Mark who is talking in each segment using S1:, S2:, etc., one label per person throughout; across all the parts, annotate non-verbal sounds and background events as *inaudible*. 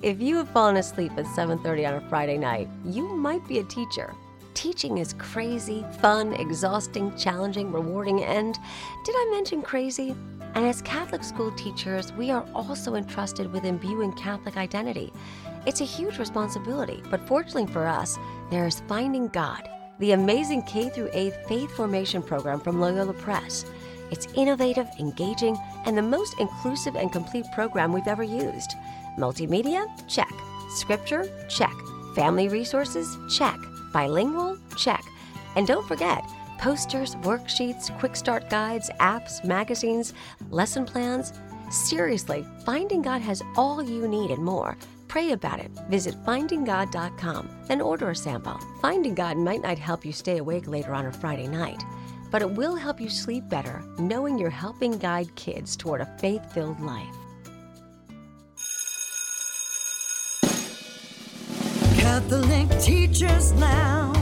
S1: If you have fallen asleep at 7:30 on a Friday night, you might be a teacher. Teaching is crazy, fun, exhausting, challenging, rewarding, and did I mention crazy? And as Catholic school teachers, we are also entrusted with imbuing Catholic identity. It's a huge responsibility, but fortunately for us, there is Finding God, the amazing K through 8 faith formation program from Loyola Press. It's innovative, engaging, and the most inclusive and complete program we've ever used. Multimedia? Check. Scripture? Check. Family resources? Check. Bilingual? Check. And don't forget, posters, worksheets, quick start guides, apps, magazines, lesson plans. Seriously, Finding God has all you need and more. Pray about it. Visit findinggod.com and order a sample. Finding God might not help you stay awake later on a Friday night, but it will help you sleep better knowing you're helping guide kids toward a faith filled life.
S2: Catholic Teachers Lounge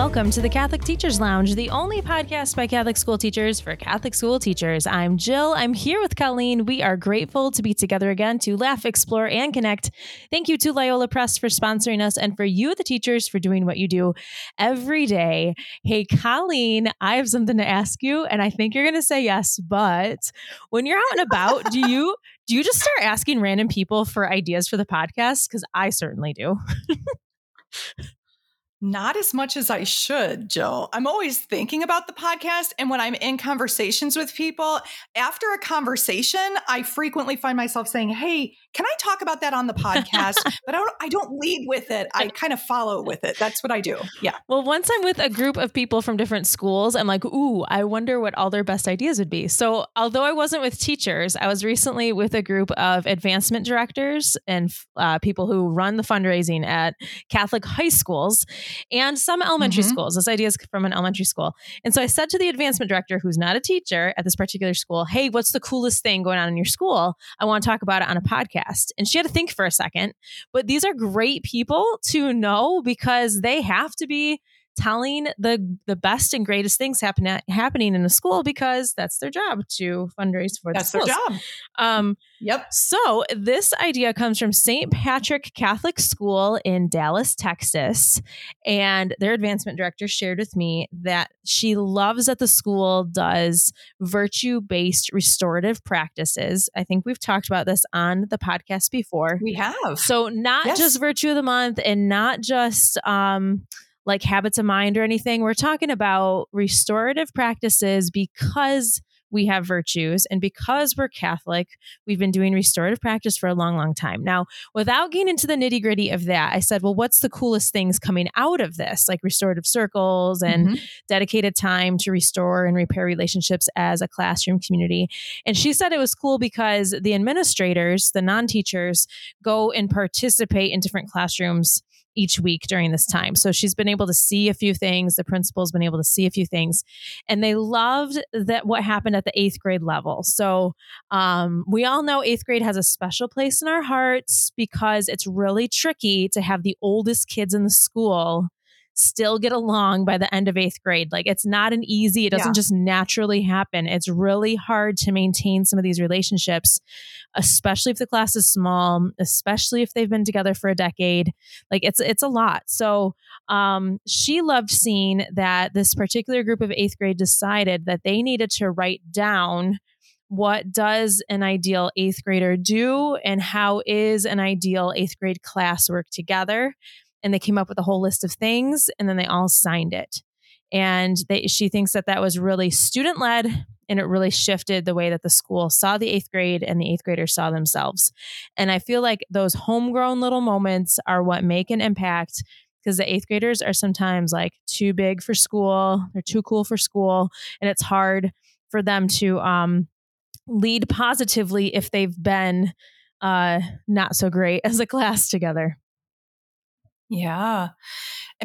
S3: Welcome to the Catholic Teachers Lounge, the only podcast by Catholic school teachers for Catholic school teachers. I'm Jill. I'm here with Colleen. We are grateful to be together again to laugh, explore, and connect. Thank you to Loyola Press for sponsoring us and for you, the teachers, for doing what you do every day. Hey, Colleen, I have something to ask you, and I think you're going to say yes, but when you're out and about, do you *laughs* do you just start asking random people for ideas for the podcast? Because I certainly do. *laughs*
S4: Not as much as I should, Jill. I'm always thinking about the podcast. And when I'm in conversations with people, after a conversation, I frequently find myself saying, Hey, can I talk about that on the podcast? *laughs* but I don't, I don't lead with it. I kind of follow with it. That's what I do. Yeah.
S3: Well, once I'm with a group of people from different schools, I'm like, Ooh, I wonder what all their best ideas would be. So, although I wasn't with teachers, I was recently with a group of advancement directors and uh, people who run the fundraising at Catholic high schools and some elementary
S4: Mhm.
S3: schools. This idea is from an elementary school. And so I said to the advancement director, who's not a teacher at this particular school, Hey, what's the coolest thing going on in your school? I want to talk about it on a podcast. And she had to think for a second. But these are great people to know because they have to be telling the the best and greatest things happen happening in the school because that's their job to fundraise for
S4: That's
S3: the
S4: their job.
S3: Um,
S4: Yep.
S3: so, this idea comes from St. Patrick Catholic School in Dallas, Texas. And their advancement director shared with me that she loves that the school does virtue based restorative practices. I think we've talked about this on the podcast before.
S4: We have.
S3: So, not
S4: Yes.
S3: just virtue of the month and not just, um, like habits of mind or anything. We're talking about restorative practices because we have virtues and because we're Catholic, we've been doing restorative practice for a long, long time. Now, without getting into the nitty gritty of that, I said, well, what's the coolest things coming out of this? Like restorative circles and
S4: Mhm.
S3: dedicated time to restore and repair relationships as a classroom community. And she said it was cool because the administrators, the non teachers, go and participate in different classrooms each week during this time. So she's been able to see a few things. The principal's been able to see a few things. And they loved that what happened at the eighth grade level. So um, we all know eighth grade has a special place in our hearts because it's really tricky to have the oldest kids in the school still get along by the end of eighth grade. Like it's not an easy, it doesn't
S4: Yeah.
S3: just naturally happen. It's really hard to maintain some of these relationships, especially if the class is small, especially if they've been together for a decade. Like it's it's a lot. So um, she loved seeing that this particular group of eighth grade decided that they needed to write down what does an ideal eighth grader do and how is an ideal eighth grade class work together and they came up with a whole list of things and then they all signed it. And they, she thinks that that was really student led and it really shifted the way that the school saw the eighth grade and the eighth graders saw themselves. And i feel like those homegrown little moments are what make an impact because the eighth graders are sometimes like too big for school they're too cool for school and it's hard for them to um, lead positively if they've been uh, not so great *laughs* as a class together
S4: Yeah.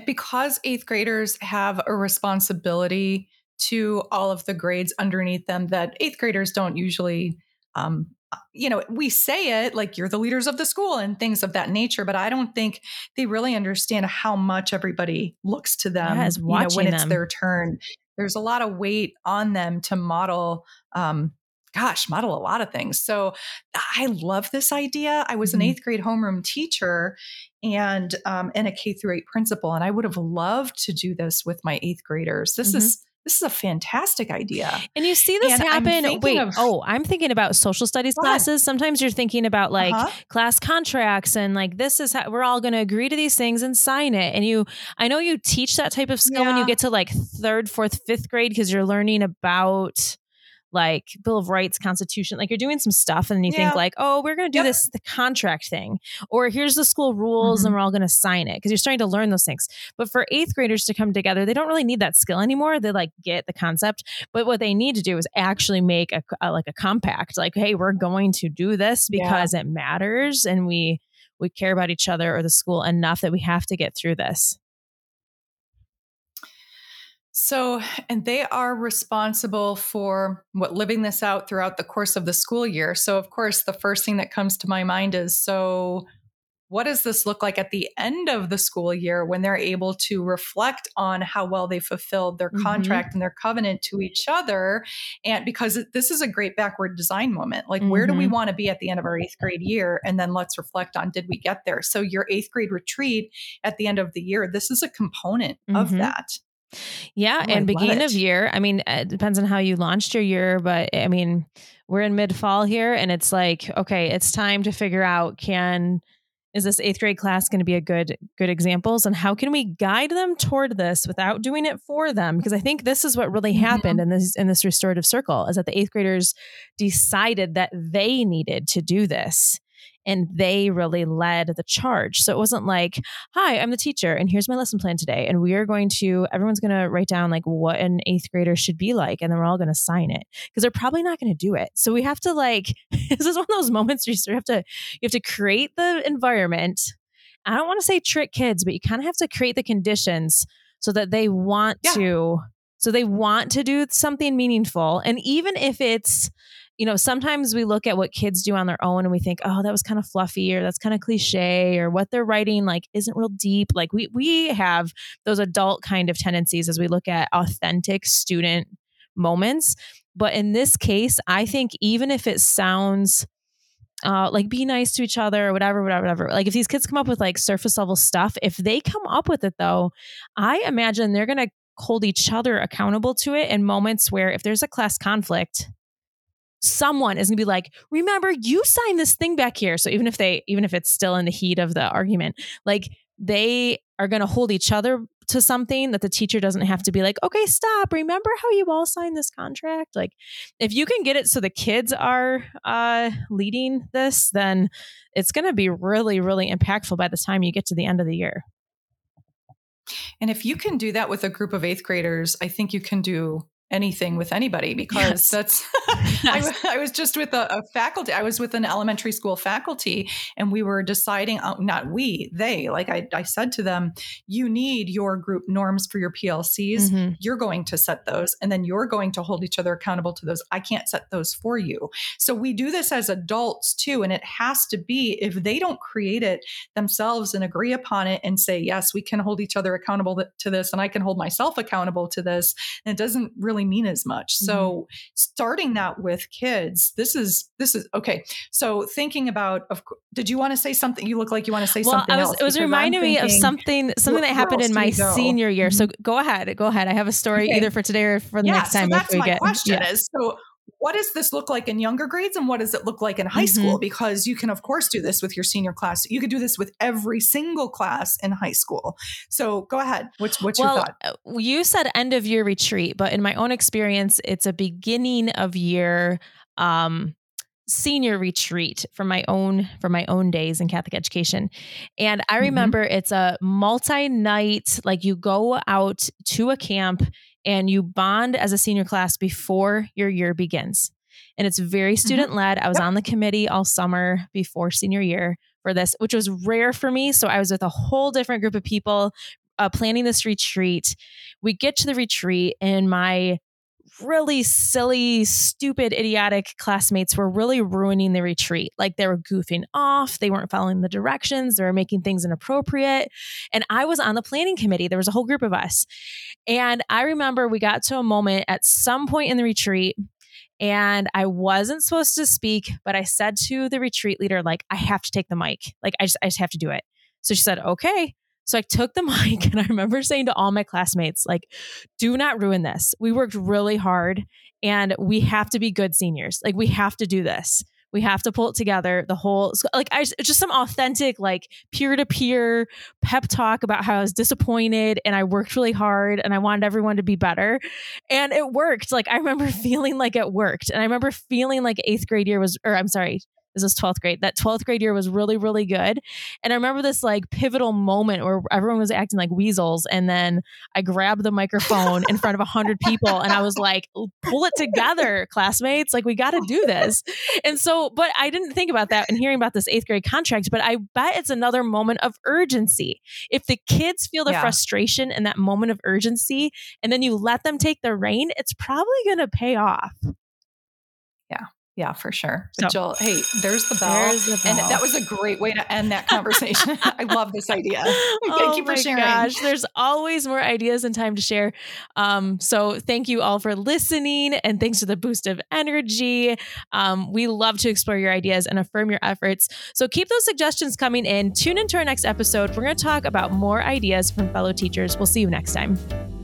S4: Because eighth graders have a responsibility to all of the grades underneath them that eighth graders don't usually, um, you know, we say it like you're the leaders of the school and things of that nature, but I don't think they really understand how much everybody looks to them
S3: Yes,
S4: you know, when
S3: watching
S4: it's their turn. there's a lot of weight on them to model um, gosh, model a lot of things. So I love this idea. I was an mm-hmm. eighth grade homeroom teacher and um, and a K through eight principal, and I would have loved to do this with my eighth graders. This mm-hmm. is this is a fantastic idea.
S3: And you see this and happen. Wait, of, oh, I'm thinking about social studies what? classes. Sometimes you're thinking about like uh-huh. class contracts and like this is how we're all going to agree to these things and sign it. And you, I know you teach that type of skill yeah. when you get to like third, fourth, fifth grade because you're learning about like Bill of Rights, Constitution, like you're doing some stuff and you yeah. think like, oh, we're going to do yep. this the contract thing, or here's the school rules mm-hmm. and we're all going to sign it because you're starting to learn those things. But for eighth graders to come together, they don't really need that skill anymore. They like get the concept, but what they need to do is actually make a, a like a compact, like, hey, we're going to do this because yeah. it matters and we we care about each other or the school enough that we have to get through this.
S4: So, and they are responsible for what living this out throughout the course of the school year. So, of course, the first thing that comes to my mind is so, what does this look like at the end of the school year when they're able to reflect on how well they fulfilled their mm-hmm. contract and their covenant to each other? And because this is a great backward design moment, like mm-hmm. where do we mm-hmm. want to be at the end of our eighth grade year? And then let's reflect on did we get there? So, your eighth grade retreat at the end of the year, this is a component mm-hmm. of that.
S3: Yeah, oh, and beginning of year. I mean, it depends on how you launched your year, but I mean, we're in mid fall here, and it's like, okay, it's time to figure out can is this eighth grade class going to be a good good examples, and how can we guide them toward this without doing it for them? Because I think this is what really mm-hmm. happened in this in this restorative circle is that the eighth graders decided that they needed to do this and they really led the charge. So it wasn't like, hi, I'm the teacher and here's my lesson plan today. And we are going to, everyone's going to write down like what an eighth grader should be like. And then we're all going to sign it because they're probably not going to do it. So we have to like, *laughs* this is one of those moments where you sort of have to, you have to create the environment. I don't want to say trick kids, but you kind of have to create the conditions so that they want yeah. to, so they want to do something meaningful. And even if it's, you know, sometimes we look at what kids do on their own and we think, oh, that was kind of fluffy or that's kind of cliche or what they're writing like isn't real deep. Like we we have those adult kind of tendencies as we look at authentic student moments. But in this case, I think even if it sounds uh, like be nice to each other or whatever, whatever, whatever. Like if these kids come up with like surface level stuff, if they come up with it though, I imagine they're to hold each other accountable to it in moments where if there's a class conflict, someone is going to be like, remember, you signed this thing back here. So even if they, even if it's still in the heat of the argument, like they are going to hold each other to something that the teacher doesn't have to be like, okay, stop. Remember how you all signed this contract? Like, if you can get it so the kids are uh, leading this, then it's going to be really, really impactful by the time you get to the end of the year.
S4: And if you can do that with a group of eighth graders, I think you can do anything with anybody because yes. that's *laughs* *laughs* yes. I, I, was just with a, a, faculty i was with an elementary school faculty and we were deciding uh, not we they like I, I, said to them you need your group norms for your plcs mm-hmm. you're going to set those and then you're going to hold each other accountable to those i can't set those for you so we do this as adults too and it has to be if they don't create it themselves and agree upon it and say yes we can hold each other accountable to this and i can hold myself accountable to this and it doesn't really really mean as much. Mm-hmm. So starting that with kids, this is this is okay. So thinking about of did you want to say something? You look like you want to say
S3: well,
S4: something
S3: I was,
S4: else.
S3: It was reminding me of something something that happened in my senior year. Mm-hmm. So go ahead, go ahead. I have a story okay. either for today or for the
S4: yeah,
S3: next time.
S4: So that's my get, question yeah. is so what does this look like in younger grades and what does it look like in high mm-hmm. school? Because you can, of course, do this with your senior class. You could do this with every single class in high school. So go ahead. What's, what's well, your thought?
S3: Uh, you said end of year retreat, but in my own experience, it's a beginning of year um, senior retreat from my own from my own days in Catholic education. And I mm-hmm. remember mm-hmm. it's a multi-night like you go out to a camp and you bond as a senior class before your year begins. And it's very student led. Mm-hmm. I was yep. on the committee all summer before senior year for this, which was rare for me. So I was with a whole different group of people uh, planning this retreat. We get to the retreat, and my really silly, stupid, idiotic classmates were really ruining the retreat. Like they were goofing off, they weren't following the directions, they were making things inappropriate. And I was on the planning committee. There was a whole group of us. And I remember we got to a moment at some point in the retreat and I wasn't supposed to speak, but I said to the retreat leader, like, I have to take the mic. Like, I just, I just have to do it. So she said, okay. So I took the *laughs* mic and I remember saying to all my classmates, like, do not ruin this. We worked really hard and we have to be good seniors. Like, we have to do this. We have to pull it together. The whole, like, I just some authentic, like, peer to peer pep talk about how I was disappointed and I worked really hard and I wanted everyone to be better. And it worked. Like, I remember *laughs* feeling like it worked. And I remember feeling like eighth grade year was, or I'm sorry, this was 12th grade. That 12th grade year was really, really good. And I remember this like pivotal moment where everyone was acting like weasels. And then I grabbed the microphone in front of a hundred people and I was like, pull it together, classmates. Like, we got to do this. And so, but I didn't think about that and hearing about this eighth grade contract, but I bet it's another moment of urgency. If the kids feel the yeah. frustration and that moment of urgency, and then you let them take the reign, it's probably going to pay off.
S4: Yeah. Yeah, for sure. So, Jill, hey, there's the, there's the, bell. And that was a great way to end that conversation. *laughs* I love this idea. *laughs* thank
S3: oh
S4: you for sharing.
S3: Gosh, there's always more ideas and time to share. Um, so thank you all for listening and thanks to the boost of energy. Um, we love to explore your ideas and affirm your efforts. So keep those suggestions coming in. Tune into our next episode. We're going to talk about more ideas from fellow teachers. We'll see you next time.